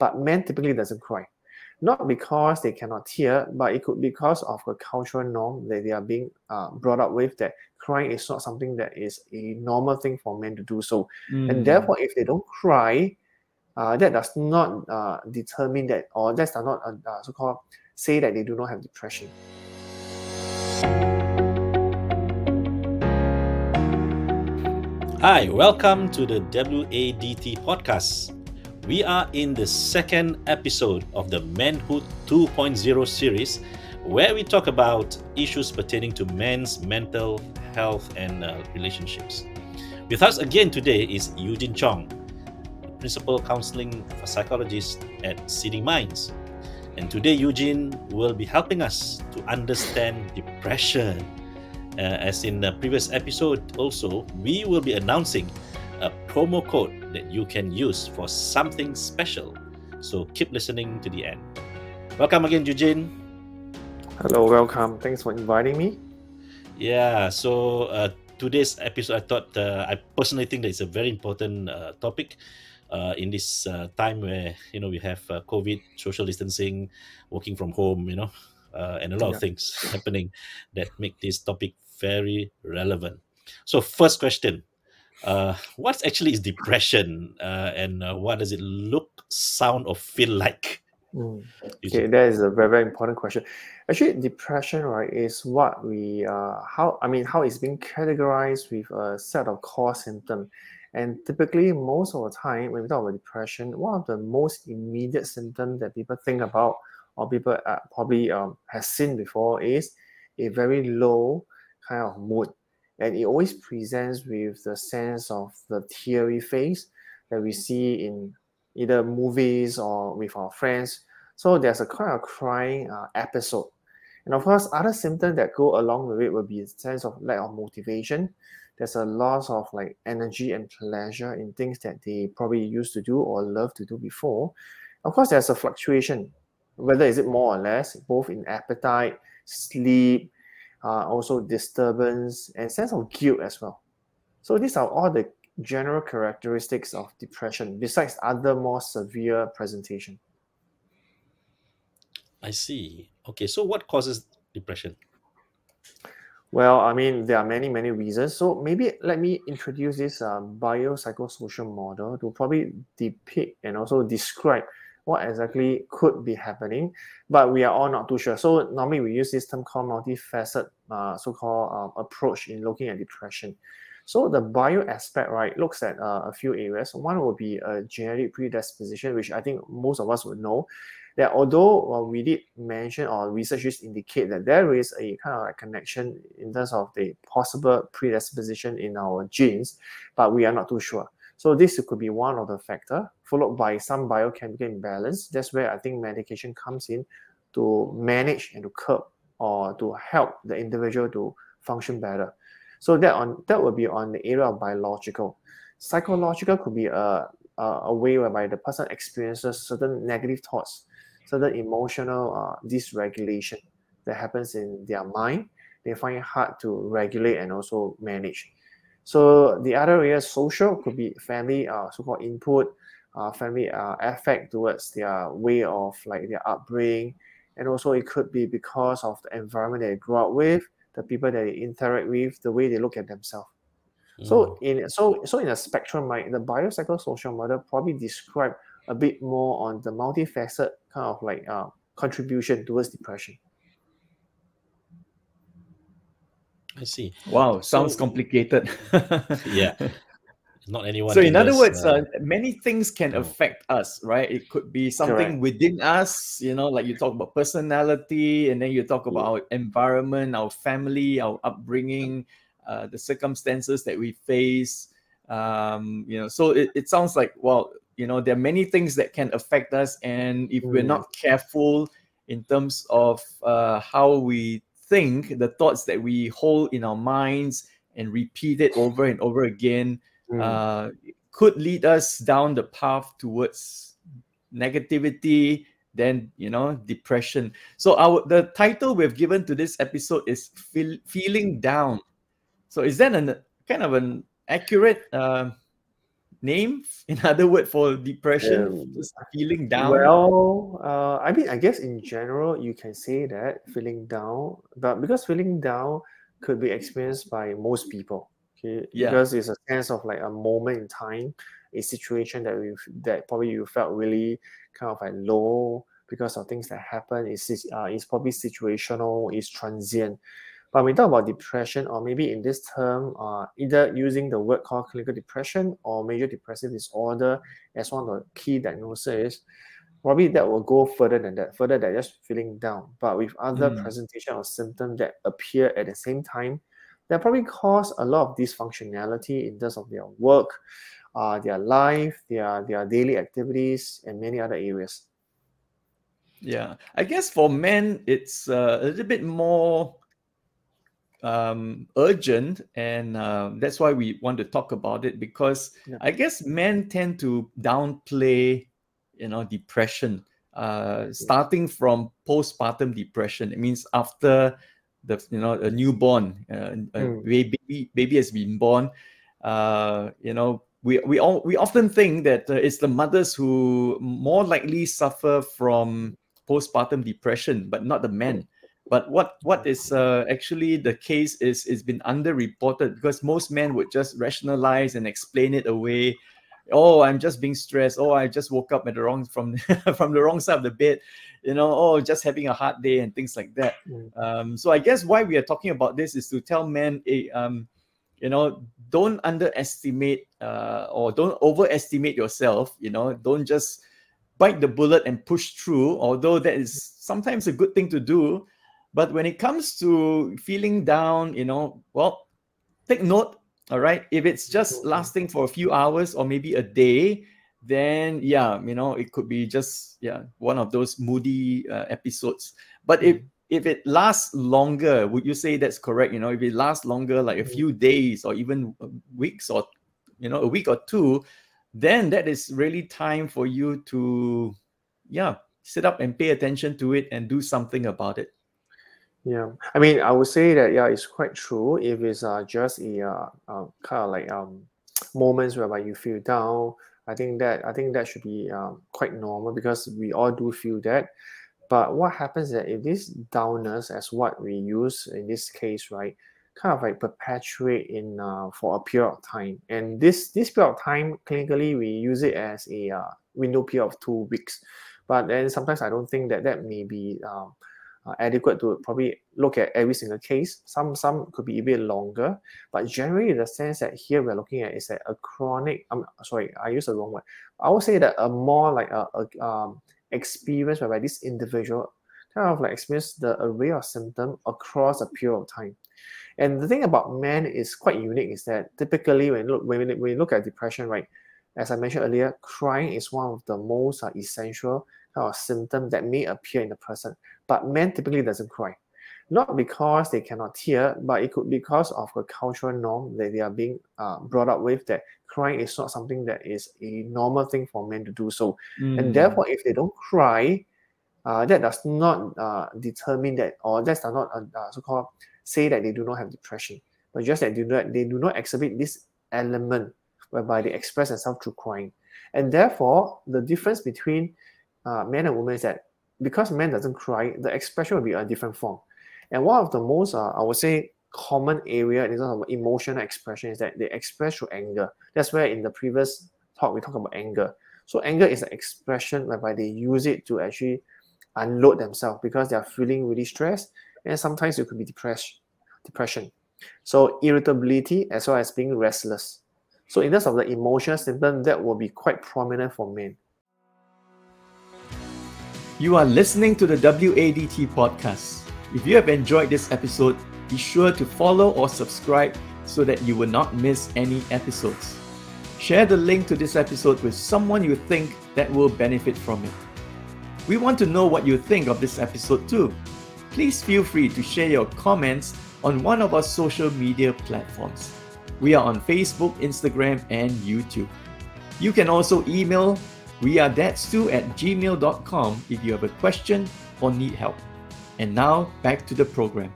but men typically doesn't cry. Not because they cannot tear, but it could be because of a cultural norm that they are being uh, brought up with that crying is not something that is a normal thing for men to do so. Mm. And therefore, if they don't cry, uh, that does not uh, determine that, or that does not uh, uh, so-called say that they do not have depression. Hi, welcome to the WADT podcast. We are in the second episode of the Manhood 2.0 series, where we talk about issues pertaining to men's mental health and uh, relationships. With us again today is Eugene Chong, Principal Counseling Psychologist at Seeding Minds. And today, Eugene will be helping us to understand depression. Uh, as in the previous episode, also, we will be announcing a promo code that you can use for something special. So keep listening to the end. Welcome again, Eugene. Hello, welcome. Thanks for inviting me. Yeah, so uh, today's episode, I thought uh, I personally think that it's a very important uh, topic uh, in this uh, time where you know we have uh, COVID, social distancing, working from home, you know, uh, and a lot yeah. of things happening that make this topic very relevant. So, first question: uh, What actually is depression, uh, and what does it look, sound, or feel like? Mm. Okay, that is a very, very important question. Actually, depression, right, is what we uh, how I mean how it's being categorized with a set of core symptoms and typically, most of the time, when we talk about depression, one of the most immediate symptoms that people think about or people uh, probably um, has seen before is a very low kind of mood. And it always presents with the sense of the teary face that we see in either movies or with our friends. So there's a kind of crying uh, episode. And of course, other symptoms that go along with it will be a sense of lack of motivation, there's a loss of like energy and pleasure in things that they probably used to do or love to do before. Of course, there's a fluctuation, whether is it more or less, both in appetite, sleep, uh, also disturbance, and sense of guilt as well. So these are all the general characteristics of depression, besides other more severe presentation. I see. Okay, so what causes depression? Well, I mean, there are many, many reasons. So maybe let me introduce this uh, biopsychosocial model to probably depict and also describe what exactly could be happening, but we are all not too sure. So normally we use this term called multifaceted uh, so-called uh, approach in looking at depression. So the bio aspect, right, looks at uh, a few areas. One will be a genetic predisposition, which I think most of us would know that although well, we did mention or researchers indicate that there is a kind of like connection in terms of the possible predisposition in our genes, but we are not too sure. So this could be one of the factor, followed by some biochemical imbalance. That's where I think medication comes in to manage and to curb or to help the individual to function better. So that on that will be on the area of biological. Psychological could be a, a, a way whereby the person experiences certain negative thoughts certain emotional uh, dysregulation that happens in their mind. They find it hard to regulate and also manage. So the other area, social, could be family, uh, so-called input, uh, family uh, affect towards their way of like their upbringing, and also it could be because of the environment they grew up with, the people that they interact with, the way they look at themselves. Mm. So in so so in a spectrum, right, the biopsychosocial model probably describe a bit more on the multifaceted kind of like uh, contribution towards depression. I see. Wow, sounds so, complicated. yeah. Not anyone. So, in other words, uh, uh, many things can affect us, right? It could be something correct. within us, you know, like you talk about personality, and then you talk about our environment, our family, our upbringing, uh, the circumstances that we face. Um, you know, so it, it sounds like, well, you know there are many things that can affect us and if mm. we're not careful in terms of uh, how we think the thoughts that we hold in our minds and repeat it over and over again mm. uh, could lead us down the path towards negativity then you know depression so our the title we've given to this episode is feel, feeling down so is that a kind of an accurate uh, name? another word for depression, um, just feeling down? Well, uh, I mean, I guess in general, you can say that feeling down, but because feeling down could be experienced by most people. Okay, yeah. because it's a sense of like a moment in time, a situation that we that probably you felt really kind of like low because of things that happen. It's uh, it's probably situational, it's transient. But when we talk about depression, or maybe in this term, uh, either using the word called clinical depression or major depressive disorder as one of the key diagnoses, probably that will go further than that, further than just feeling down. But with other mm. presentation or symptoms that appear at the same time, that probably cause a lot of dysfunctionality in terms of their work, uh, their life, their their daily activities, and many other areas. Yeah, I guess for men, it's uh, a little bit more um, urgent, and uh, that's why we want to talk about it because yeah. I guess men tend to downplay, you know, depression. Uh, starting from postpartum depression, it means after the you know a newborn, uh, a mm. baby baby has been born. Uh, you know, we we all we often think that uh, it's the mothers who more likely suffer from postpartum depression, but not the men. But what what is uh, actually the case is it's been underreported because most men would just rationalize and explain it away. Oh, I'm just being stressed. Oh, I just woke up at the wrong from from the wrong side of the bed. You know, oh, just having a hard day and things like that. Mm. Um, so I guess why we are talking about this is to tell men, a um, you know, don't underestimate uh, or don't overestimate yourself. You know, don't just bite the bullet and push through. Although that is sometimes a good thing to do but when it comes to feeling down, you know, well, take note, all right? If it's just lasting for a few hours or maybe a day, then yeah, you know, it could be just yeah, one of those moody uh, episodes. But if mm. if it lasts longer, would you say that's correct? You know, if it lasts longer, like a mm. few days or even uh, weeks or you know, a week or two, then that is really time for you to yeah, sit up and pay attention to it and do something about it. Yeah, I mean, I would say that yeah, it's quite true. If it's uh, just a uh, uh, kind of like um moments whereby you feel down, I think that I think that should be um, quite normal because we all do feel that. But what happens is that if this downness, as what we use in this case, right, kind of like perpetuate in uh, for a period of time, and this this period of time clinically we use it as a uh, window period of two weeks. But then sometimes I don't think that that may be um, uh, adequate to probably look at every single case. Some some could be a bit longer, but generally the sense that here we're looking at is that a chronic. I'm um, sorry, I used the wrong word. I would say that a more like a, a um, experience whereby this individual kind of like experience the array of symptoms across a period of time. And the thing about men is quite unique is that typically when look when we look at depression, right, as I mentioned earlier, crying is one of the most uh, essential of symptom that may appear in the person. But men typically doesn't cry. Not because they cannot tear, but it could be because of the cultural norm that they are being uh, brought up with that crying is not something that is a normal thing for men to do so. Mm. And therefore, if they don't cry, uh, that does not uh, determine that, or that does not uh, uh, so-called say that they do not have depression, but just that they do not, they do not exhibit this element whereby they express themselves through crying. And therefore, the difference between uh, men and women is that because men doesn't cry, the expression will be a different form. And one of the most, uh, I would say, common area in terms of emotional expression is that they express through anger. That's where in the previous talk we talked about anger. So anger is an expression whereby they use it to actually unload themselves because they are feeling really stressed, and sometimes it could be depression. Depression. So irritability as well as being restless. So in terms of the emotional symptom, that will be quite prominent for men. You are listening to the WADT podcast. If you have enjoyed this episode, be sure to follow or subscribe so that you will not miss any episodes. Share the link to this episode with someone you think that will benefit from it. We want to know what you think of this episode too. Please feel free to share your comments on one of our social media platforms. We are on Facebook, Instagram, and YouTube. You can also email we are dads2 at gmail.com if you have a question or need help. And now back to the program.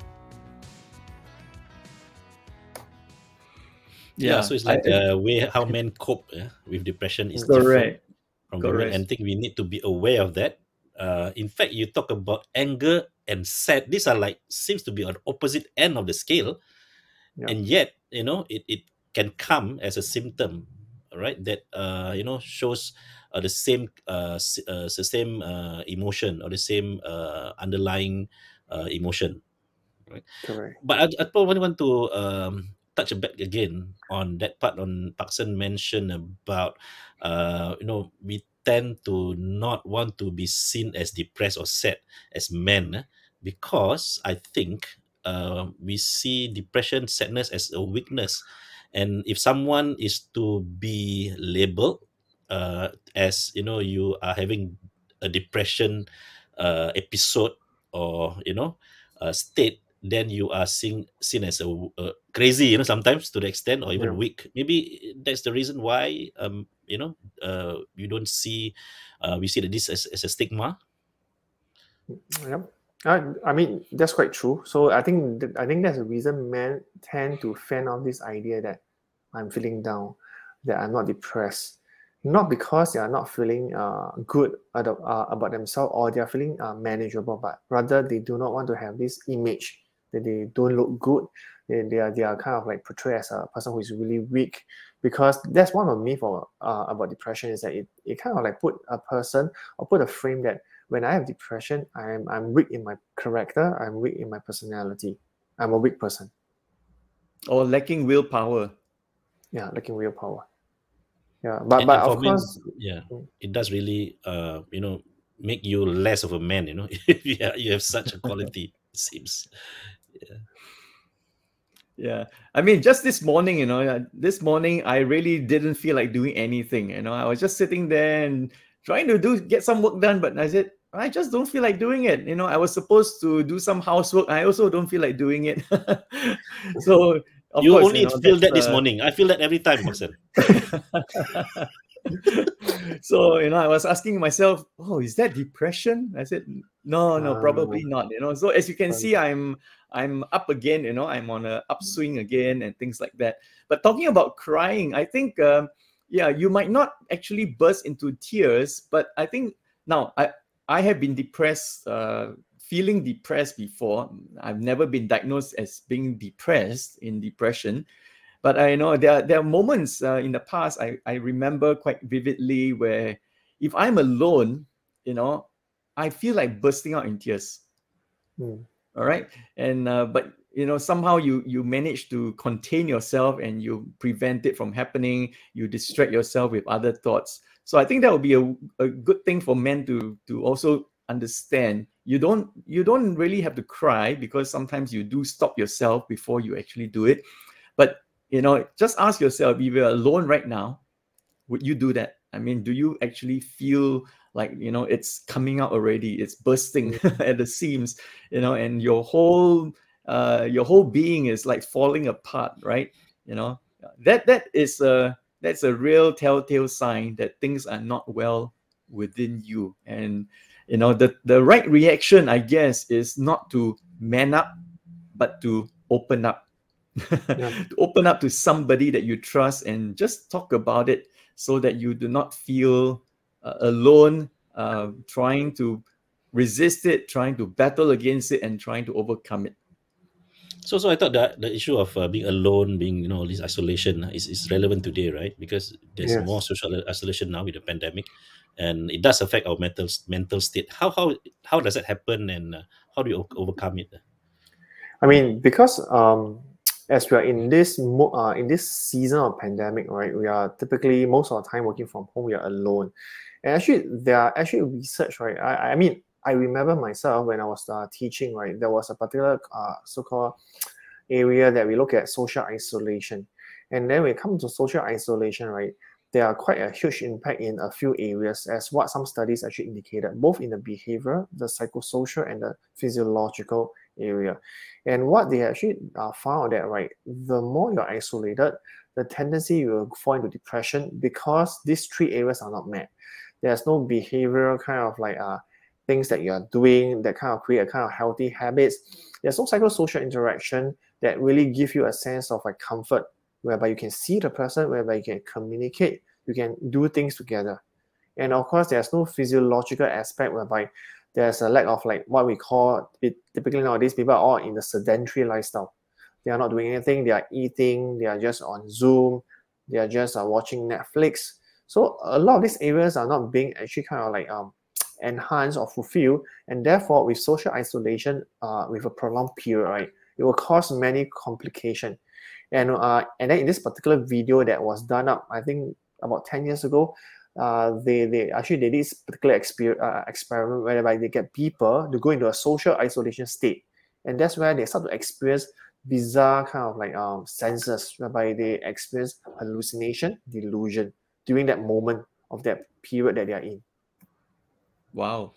Yeah, so it's like I, uh, way how men cope yeah, with depression is correct. different from correct. women, and I think we need to be aware of that. Uh, in fact, you talk about anger and sad. These are like seems to be on opposite end of the scale, yeah. and yet you know it, it can come as a symptom, right? That uh, you know shows uh, the same uh, uh, the same uh, emotion or the same uh, underlying uh, emotion, right? Correct. But I, I probably want to um, touch bit again on that part on Parkson mentioned about uh, you know we tend to not want to be seen as depressed or sad as men eh? because I think uh, we see depression sadness as a weakness and if someone is to be labeled uh, as you know you are having a depression uh, episode or you know a state then you are seen seen as a, a, crazy you know sometimes to the extent or even yeah. weak. Maybe that's the reason why um you know uh you don't see uh we see that this as, as a stigma. Yeah. I, I mean that's quite true. So i think th- i think that's the reason men tend to fan off this idea that i'm feeling down that i'm not depressed not because they are not feeling uh, good about, uh, about themselves or they are feeling uh, manageable, but rather they do not want to have this image that they don't look good. They, they are they are kind of like portrayed as a person who is really weak because that's one of the myth for, uh, about depression is that it, it kind of like put a person or put a frame that when I have depression, I'm I'm weak in my character, I'm weak in my personality, I'm a weak person. Or lacking willpower. Yeah, lacking willpower. Yeah, but and, but and of course, men, yeah, mm. it does really uh you know make you less of a man. You know, yeah, you have such a quality. it seems yeah yeah i mean just this morning you know this morning i really didn't feel like doing anything you know i was just sitting there and trying to do get some work done but i said i just don't feel like doing it you know i was supposed to do some housework i also don't feel like doing it so you course, only you know, feel that uh, this morning. I feel that every time Marcel. so you know i was asking myself oh is that depression? I said no no probably uh, not you know. So as you can see i'm i'm up again you know i'm on a upswing again and things like that. But talking about crying i think um, yeah you might not actually burst into tears but i think now i i have been depressed uh, feeling depressed before i've never been diagnosed as being depressed in depression but I know there are, there are moments uh, in the past I, I remember quite vividly where if I'm alone, you know, I feel like bursting out in tears. Mm. All right. And uh, but you know somehow you you manage to contain yourself and you prevent it from happening you distract yourself with other thoughts so i think that would be a, a good thing for men to to also understand you don't you don't really have to cry because sometimes you do stop yourself before you actually do it but you know, just ask yourself if you're alone right now, would you do that? I mean, do you actually feel like you know it's coming out already? It's bursting at the seams, you know, and your whole uh, your whole being is like falling apart, right? You know, that that is a that's a real telltale sign that things are not well within you. And you know, the the right reaction, I guess, is not to man up, but to open up yeah. to open up to somebody that you trust and just talk about it so that you do not feel uh, alone uh, trying to resist it trying to battle against it and trying to overcome it so so i thought that the issue of uh, being alone being you know this isolation is, is relevant today right because there's yes. more social isolation now with the pandemic and it does affect our mental mental state how how how does that happen and uh, how do you overcome it i mean because um as we are in this uh, in this season of pandemic, right? We are typically most of the time working from home. We are alone, and actually there are actually research, right? I, I mean, I remember myself when I was uh, teaching, right? There was a particular uh, so-called area that we look at social isolation, and then when it comes to social isolation, right? There are quite a huge impact in a few areas, as what some studies actually indicated, both in the behavior, the psychosocial, and the physiological area. And what they actually uh, found that right, the more you're isolated, the tendency you will fall into depression because these three areas are not met. There's no behavioral kind of like uh, things that you're doing that kind of create a kind of healthy habits. There's no psychosocial interaction that really give you a sense of like comfort whereby you can see the person, whereby you can communicate, you can do things together. And of course, there's no physiological aspect whereby there's a lack of like what we call typically nowadays people are all in the sedentary lifestyle. They are not doing anything. They are eating. They are just on Zoom. They are just uh, watching Netflix. So a lot of these areas are not being actually kind of like um, enhanced or fulfilled, and therefore with social isolation, uh, with a prolonged period, right, it will cause many complications. And uh, and then in this particular video that was done up, I think about ten years ago, uh, they they actually did this particular exper- uh, experiment whereby they get people to go into a social isolation state, and that's where they start to experience bizarre kind of like um senses whereby they experience hallucination, delusion during that moment of that period that they are in. Wow.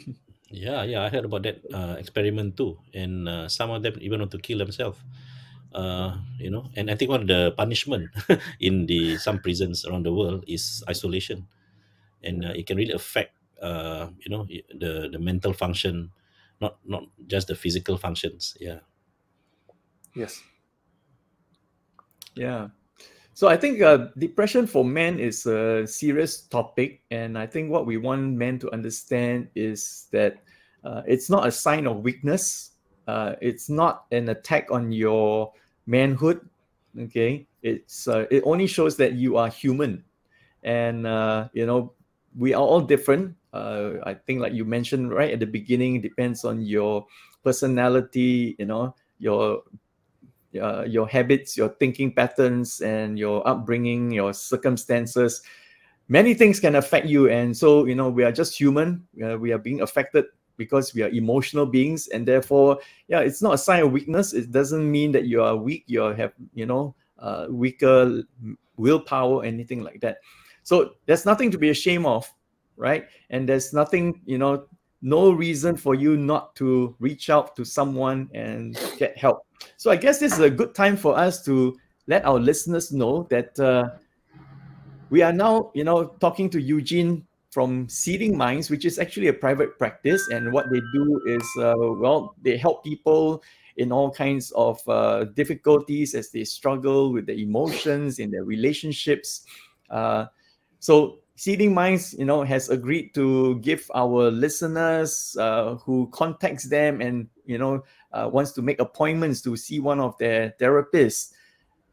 yeah, yeah, I heard about that uh, experiment too, and uh, some of them even want to kill themselves. Uh, you know, and I think one of the punishment in the some prisons around the world is isolation, and uh, it can really affect uh, you know the the mental function, not not just the physical functions. Yeah. Yes. Yeah. So I think uh, depression for men is a serious topic, and I think what we want men to understand is that uh, it's not a sign of weakness. Uh, it's not an attack on your manhood. Okay, it's uh, it only shows that you are human, and uh, you know we are all different. Uh, I think, like you mentioned right at the beginning, depends on your personality. You know your uh, your habits, your thinking patterns, and your upbringing, your circumstances. Many things can affect you, and so you know we are just human. Uh, we are being affected because we are emotional beings, and therefore, yeah, it's not a sign of weakness. It doesn't mean that you are weak. You have you know uh, weaker willpower, anything like that. So there's nothing to be ashamed of, right? And there's nothing you know no reason for you not to reach out to someone and get help. So I guess this is a good time for us to let our listeners know that uh, we are now, you know, talking to Eugene from Seeding Minds, which is actually a private practice, and what they do is, uh, well, they help people in all kinds of uh, difficulties as they struggle with their emotions in their relationships. Uh, so Seeding Minds, you know, has agreed to give our listeners uh, who contacts them and you know uh, wants to make appointments to see one of their therapists,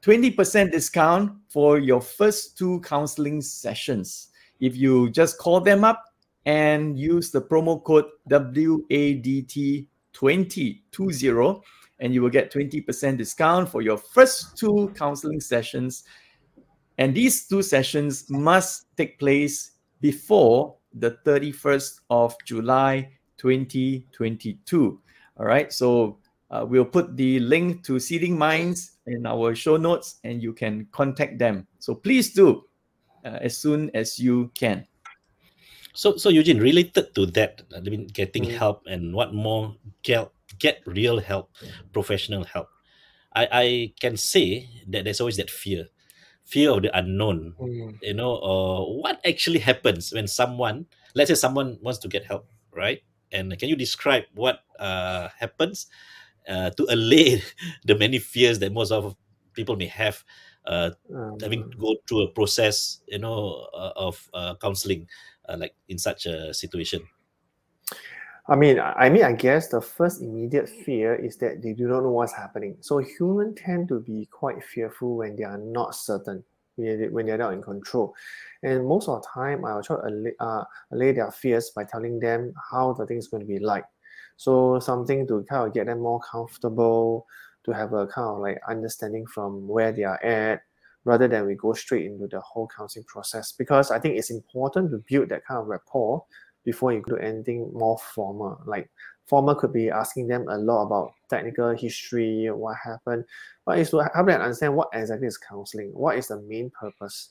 twenty percent discount for your first two counseling sessions. If you just call them up and use the promo code WADT 2020 and you will get 20% discount for your first two counseling sessions and these two sessions must take place before the 31st of July 2022. All right. So uh, we'll put the link to Seeding Minds in our show notes and you can contact them. So please do uh, as soon as you can. So, so Eugene, related to that, I mean, getting mm. help and what more get get real help, professional help. I, I can say that there's always that fear fear of the unknown mm. you know uh, what actually happens when someone let's say someone wants to get help right and can you describe what uh, happens uh, to allay the many fears that most of people may have uh, um, having to go through a process you know uh, of uh, counseling uh, like in such a situation I mean, I mean, I guess the first immediate fear is that they do not know what's happening. So humans tend to be quite fearful when they are not certain, when they're not in control. And most of the time, I'll try to allay, uh, allay their fears by telling them how the thing is going to be like. So something to kind of get them more comfortable, to have a kind of like understanding from where they are at, rather than we go straight into the whole counseling process. Because I think it's important to build that kind of rapport before you do anything more formal. Like formal could be asking them a lot about technical history, what happened, but it's to help them understand what exactly is counseling, what is the main purpose.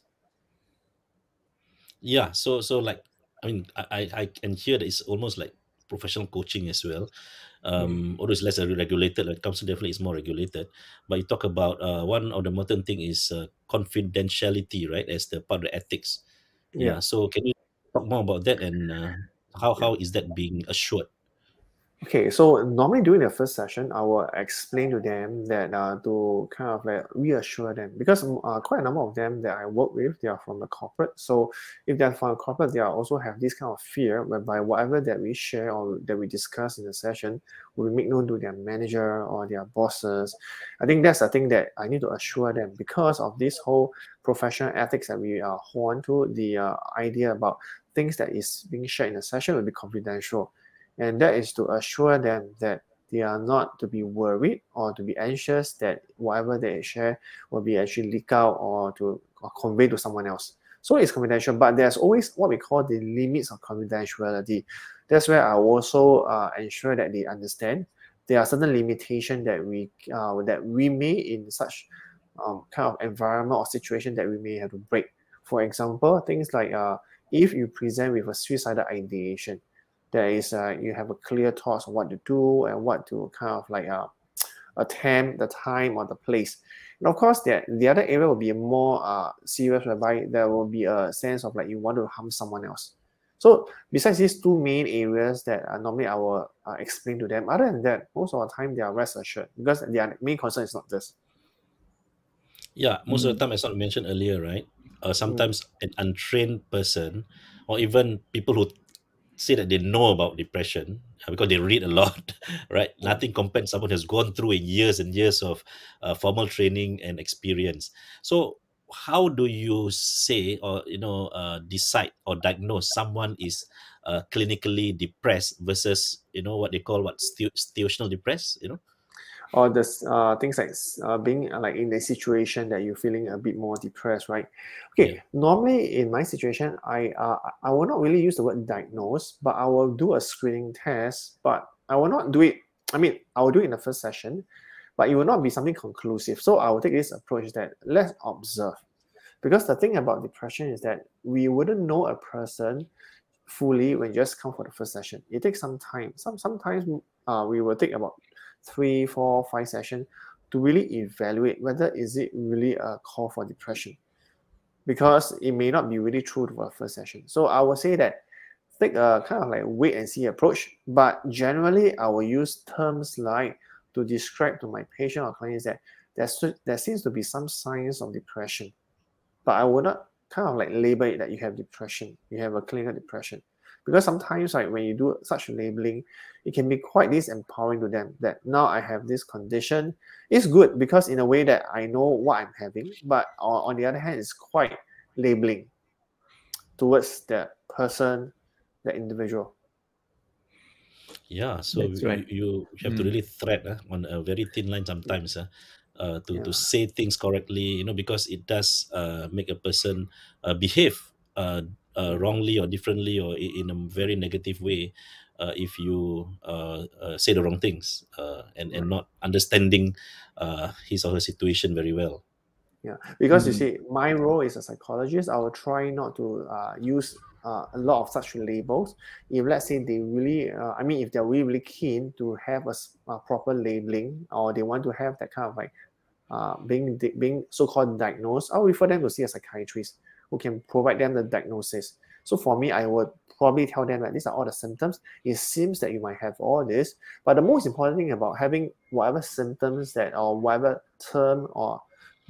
Yeah, so so like I mean I I can hear that it's almost like professional coaching as well. Um, mm. although it's less regulated, like counseling definitely is more regulated. But you talk about uh, one of the important thing is uh, confidentiality, right? As the part of the ethics. Yeah. yeah. So can you talk more about that and uh, how how is that being assured? Okay, so normally during the first session, I will explain to them that uh, to kind of like reassure them because mm, uh, quite a number of them that I work with, they are from the corporate. So if they're from a corporate, they also have this kind of fear whereby whatever that we share or that we discuss in the session will be made known to their manager or their bosses. I think that's the thing that I need to assure them because of this whole professional ethics that we are hold to, the uh, idea about things that is being shared in the session will be confidential and that is to assure them that they are not to be worried or to be anxious that whatever they share will be actually leaked out or to or convey to someone else. So it's confidential, but there's always what we call the limits of confidentiality. That's where I also uh, ensure that they understand there are certain limitations that we uh, that we may in such um, kind of environment or situation that we may have to break. For example, things like uh, if you present with a suicidal ideation, there is uh, you have a clear thoughts on what to do and what to kind of like uh, attempt the time or the place. And of course, the, the other area will be more uh, serious whereby there will be a sense of like you want to harm someone else. So besides these two main areas that uh, normally I will uh, explain to them, other than that, most of the time they are rest assured because their main concern is not this. Yeah, most mm. of the time, as I mentioned earlier, right? Uh, sometimes mm. an untrained person or even people who say that they know about depression uh, because they read a lot, right? Nothing compared to someone who's gone through years and years of uh, formal training and experience. So, how do you say or you know uh, decide or diagnose someone is uh, clinically depressed versus you know what they call what situational depressed? You know or the uh, things like uh, being uh, like in a situation that you're feeling a bit more depressed, right? Okay, yeah. normally in my situation, I uh, I will not really use the word diagnose, but I will do a screening test, but I will not do it. I mean, I will do it in the first session, but it will not be something conclusive. So I will take this approach that let's observe, because the thing about depression is that we wouldn't know a person fully when you just come for the first session. It takes some time. Some sometimes uh, we will take about three, four, five sessions to really evaluate whether is it really a call for depression because it may not be really true to our first session. So I would say that take a kind of like wait and see approach, but generally I will use terms like to describe to my patient or clients that there's, there seems to be some signs of depression, but I will not kind of like label it that you have depression, you have a clinical depression because sometimes like when you do such labeling it can be quite disempowering to them that now i have this condition it's good because in a way that i know what i'm having but on, on the other hand it's quite labeling towards the person the individual yeah so right. you, you have mm. to really thread uh, on a very thin line sometimes uh, uh, to, yeah. to say things correctly you know because it does uh, make a person uh, behave uh, uh, wrongly or differently or in a very negative way uh, if you uh, uh, say the wrong things uh, and, and not understanding uh, his or her situation very well. Yeah, because mm-hmm. you see, my role as a psychologist, I will try not to uh, use uh, a lot of such labels. If let's say they really, uh, I mean, if they're really, really keen to have a, a, proper labeling or they want to have that kind of like uh, being being so-called diagnosed, I'll refer them to see a psychiatrist who can provide them the diagnosis. So for me, I would probably tell them that these are all the symptoms. It seems that you might have all this, but the most important thing about having whatever symptoms that or whatever term or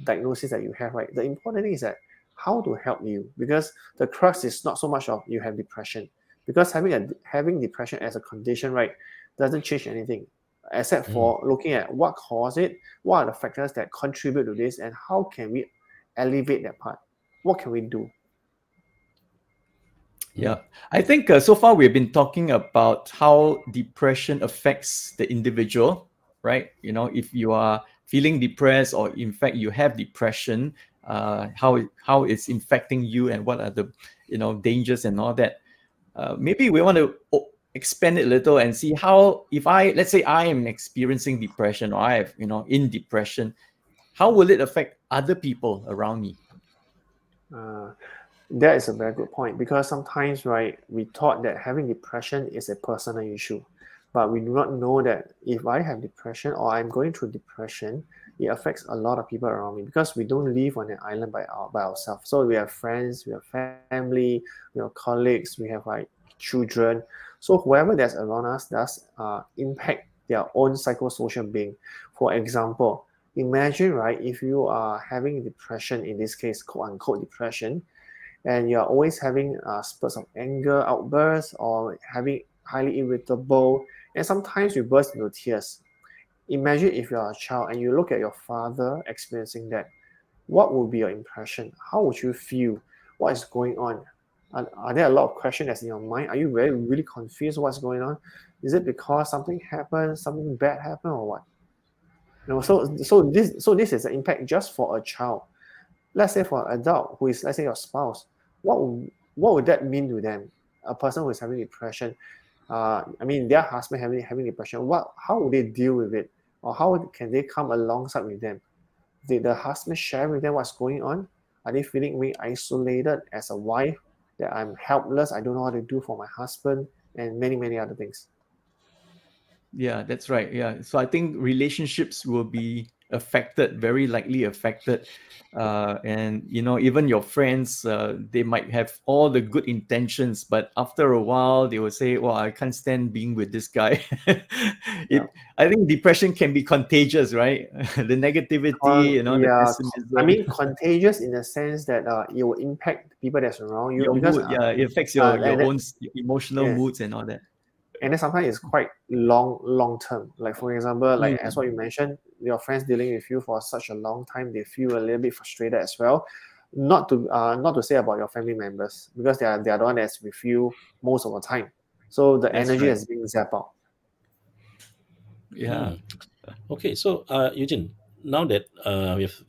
diagnosis that you have, right? The important thing is that how to help you because the crux is not so much of you have depression because having a having depression as a condition, right, doesn't change anything except mm. for looking at what caused it, what are the factors that contribute to this, and how can we elevate that part what can we do? Yeah, I think uh, so far we've been talking about how depression affects the individual, right? You know, if you are feeling depressed or in fact you have depression, uh, how how it's infecting you and what are the you know dangers and all that. Uh, maybe we want to expand it a little and see how if I let's say I am experiencing depression or I have you know in depression, how will it affect other people around me? Uh, that is a very good point because sometimes, right, we thought that having depression is a personal issue, but we do not know that if I have depression or I'm going through depression, it affects a lot of people around me because we don't live on an island by our, by ourselves. So we have friends, we have family, we have colleagues, we have like children. So whoever that's around us does uh, impact their own psychosocial being. For example, imagine right if you are having depression in this case quote unquote depression and you're always having uh, spurts of anger outbursts or having highly irritable and sometimes you burst into tears. Imagine if you're a child and you look at your father experiencing that. What would be your impression? How would you feel? What is going on? Are, are there a lot of questions that's in your mind? Are you very really confused what's going on? Is it because something happened something bad happened or what so so this so this is an impact just for a child. Let's say for an adult who is let's say your spouse, what what would that mean to them? A person who is having depression, uh, I mean their husband having having depression. What how would they deal with it, or how can they come alongside with them? Did the husband share with them what's going on? Are they feeling very isolated as a wife? That I'm helpless. I don't know what to do for my husband, and many many other things. Yeah, that's right. Yeah. So I think relationships will be affected, very likely affected. Uh, and, you know, even your friends, uh, they might have all the good intentions, but after a while, they will say, well, I can't stand being with this guy. it, yeah. I think depression can be contagious, right? the negativity, um, you know, yeah. I mean, contagious in the sense that uh, it will impact people that's around you. Your because, mood, yeah, it affects your, uh, your own emotional yeah. moods and all that and then sometimes it's quite long long term. Like for example like mm-hmm. as what you mentioned your friends dealing with you for such a long time they feel a little bit frustrated as well. Not to uh, not to say about your family members because they are they are the one that's with you most of the time. So the that's energy right. is being zapped out. Yeah. Okay so uh eugene now that uh we've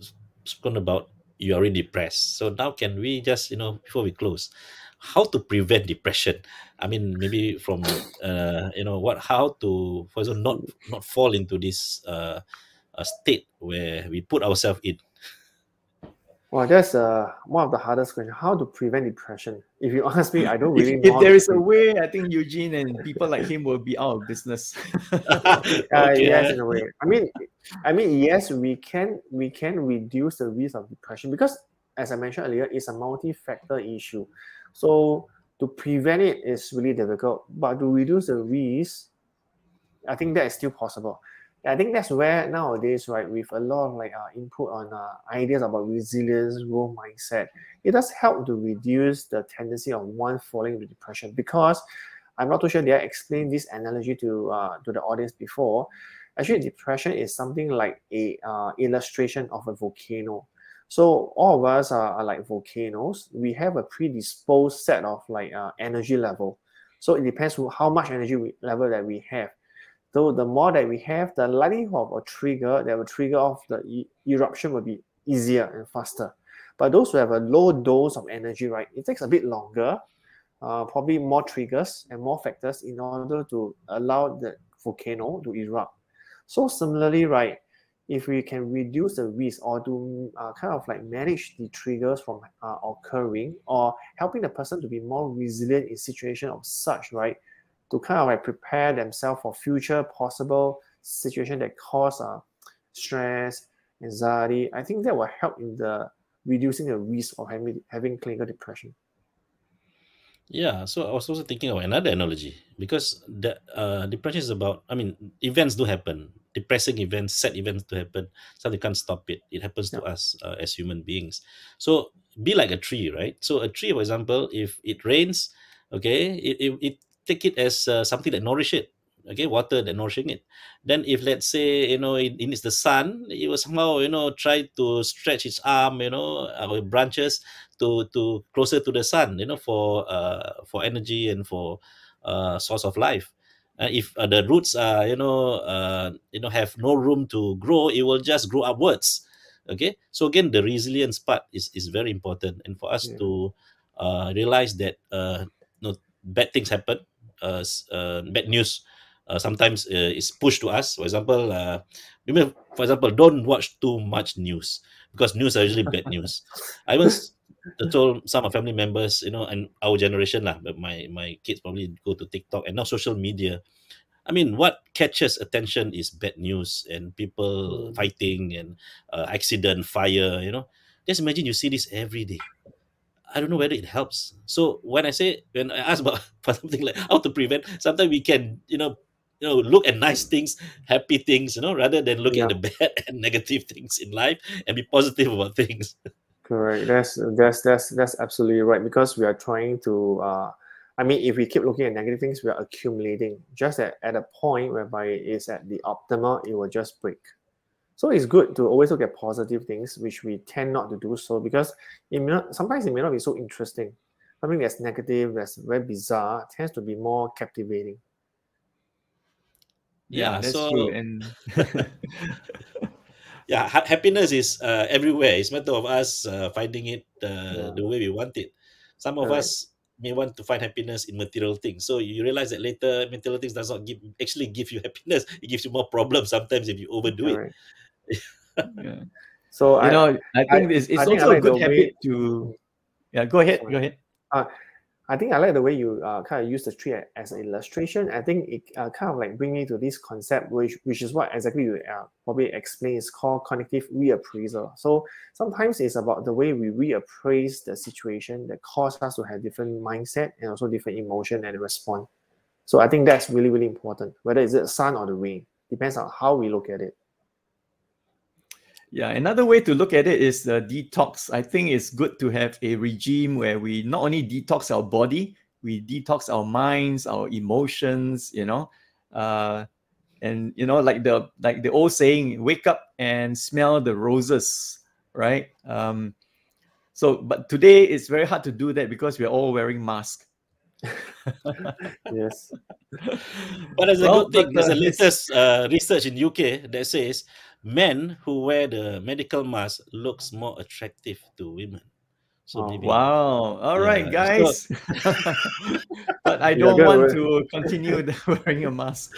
spoken about you're already depressed. So now can we just you know before we close how to prevent depression i mean maybe from uh, you know what how to for example not not fall into this uh, a state where we put ourselves in well, that's uh, one of the hardest questions. How to prevent depression? If you ask me, I don't really if, know. If there is a way, I think Eugene and people like him will be out of business. uh, okay. Yes, in a way. I mean, I mean, yes, we can we can reduce the risk of depression because, as I mentioned earlier, it's a multi-factor issue. So to prevent it is really difficult, but to reduce the risk, I think that is still possible. I think that's where nowadays, right, with a lot of like uh, input on uh, ideas about resilience, growth mindset, it does help to reduce the tendency of one falling into depression. Because I'm not too sure did I explain this analogy to uh, to the audience before. Actually, depression is something like a uh, illustration of a volcano. So all of us are, are like volcanoes. We have a predisposed set of like uh, energy level. So it depends on how much energy we, level that we have. So the more that we have, the likelihood of a trigger that will trigger off the e- eruption will be easier and faster. But those who have a low dose of energy, right, it takes a bit longer, uh, probably more triggers and more factors in order to allow the volcano to erupt. So similarly, right, if we can reduce the risk or to uh, kind of like manage the triggers from uh, occurring or helping the person to be more resilient in situation of such, right? To kind of like prepare themselves for future possible situation that cause uh, stress, anxiety. I think that will help in the reducing the risk of having, having clinical depression. Yeah, so I was also thinking of another analogy because the uh, depression is about. I mean, events do happen, depressing events, sad events do happen. So they can't stop it. It happens to us uh, as human beings. So be like a tree, right? So a tree, for example, if it rains, okay, it, it, it take it as uh, something that nourish it okay water that nourishing it. Then if let's say you know it, it needs the sun it will somehow you know try to stretch its arm you know our branches to to closer to the sun you know for uh for energy and for uh source of life. Uh, if uh, the roots are you know uh you know have no room to grow it will just grow upwards. Okay? So again the resilience part is is very important. And for us yeah. to uh realize that uh you know bad things happen uh, uh bad news uh, sometimes uh, is pushed to us. For example, uh, for example, don't watch too much news because news are usually bad news. I was told some of family members, you know, and our generation lah, but my my kids probably go to TikTok and now social media. I mean, what catches attention is bad news and people mm. fighting and uh, accident, fire. You know, just imagine you see this every day. I don't know whether it helps. So when I say when I ask about for something like how to prevent, sometimes we can you know you know look at nice things, happy things, you know, rather than looking Yeah. at the bad and negative things in life and be positive about things. Correct. That's that's that's that's absolutely right because we are trying to. Uh, I mean, if we keep looking at negative things, we are accumulating. Just at, at a point whereby it is at the optimal, it will just break. So it's good to always look at positive things, which we tend not to do so because it may not, sometimes it may not be so interesting. Something that's negative, that's very bizarre, tends to be more captivating. Yeah, that's so- true. And yeah ha- happiness is uh, everywhere it's a matter of us uh, finding it uh, Yeah. the way we want it some of Correct. us may want to find happiness in material things so you realize that later material things does not give actually give you happiness it gives you more problems sometimes if you overdo it Correct. yeah. So you I, know, I think it's, it's I think also a good the habit way- to. Yeah, go ahead. Go ahead. I think I like the way you uh, kind of use the tree as an illustration. I think it uh, kind of like bring me to this concept, which which is what exactly you uh, probably explain is called cognitive reappraisal. So sometimes it's about the way we reappraise the situation that cause us to have different mindset and also different emotion and respond. So I think that's really really important. Whether it's the sun or the rain, depends on how we look at it. Yeah, another way to look at it is the detox. I think it's good to have a regime where we not only detox our body, we detox our minds, our emotions, you know. Uh, and you know, like the like the old saying, wake up and smell the roses, right? Um, so but today it's very hard to do that because we're all wearing masks. Yes. but there's a Well, good thing but, there's uh, a latest uh, research in uk that says men who wear the medical mask looks more attractive to women so Oh, maybe Wow. All right, Yeah, guys. but I don't good want word. to continue wearing a mask.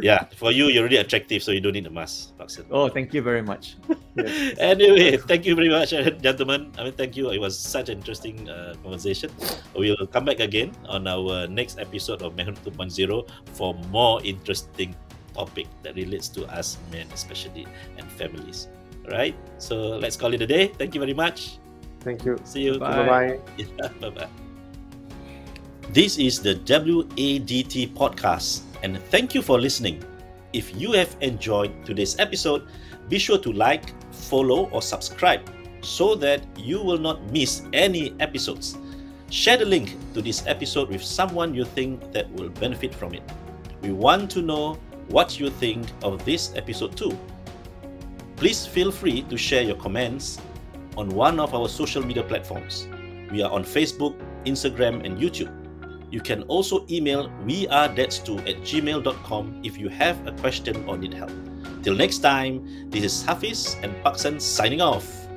yeah for you you're already attractive so you don't need a mask Paksan. Oh, thank you very much. yes. anyway, thank you very much, gentlemen. I mean, thank you. It was such an interesting uh, conversation. We'll come back again on our next episode of Manhood 2.0 for more interesting topic that relates to us men, especially and families. All right. So let's call it a day. Thank you very much. Thank you. See you. Bye. Bye. Yeah, bye bye. This is the WADT podcast, and thank you for listening. If you have enjoyed today's episode, be sure to like, follow, or subscribe so that you will not miss any episodes. Share the link to this episode with someone you think that will benefit from it. We want to know what you think of this episode too. Please feel free to share your comments on one of our social media platforms. We are on Facebook, Instagram, and YouTube. You can also email wearedadstu at gmail.com if you have a question or need help. Till next time, this is Hafiz and Paksan signing off.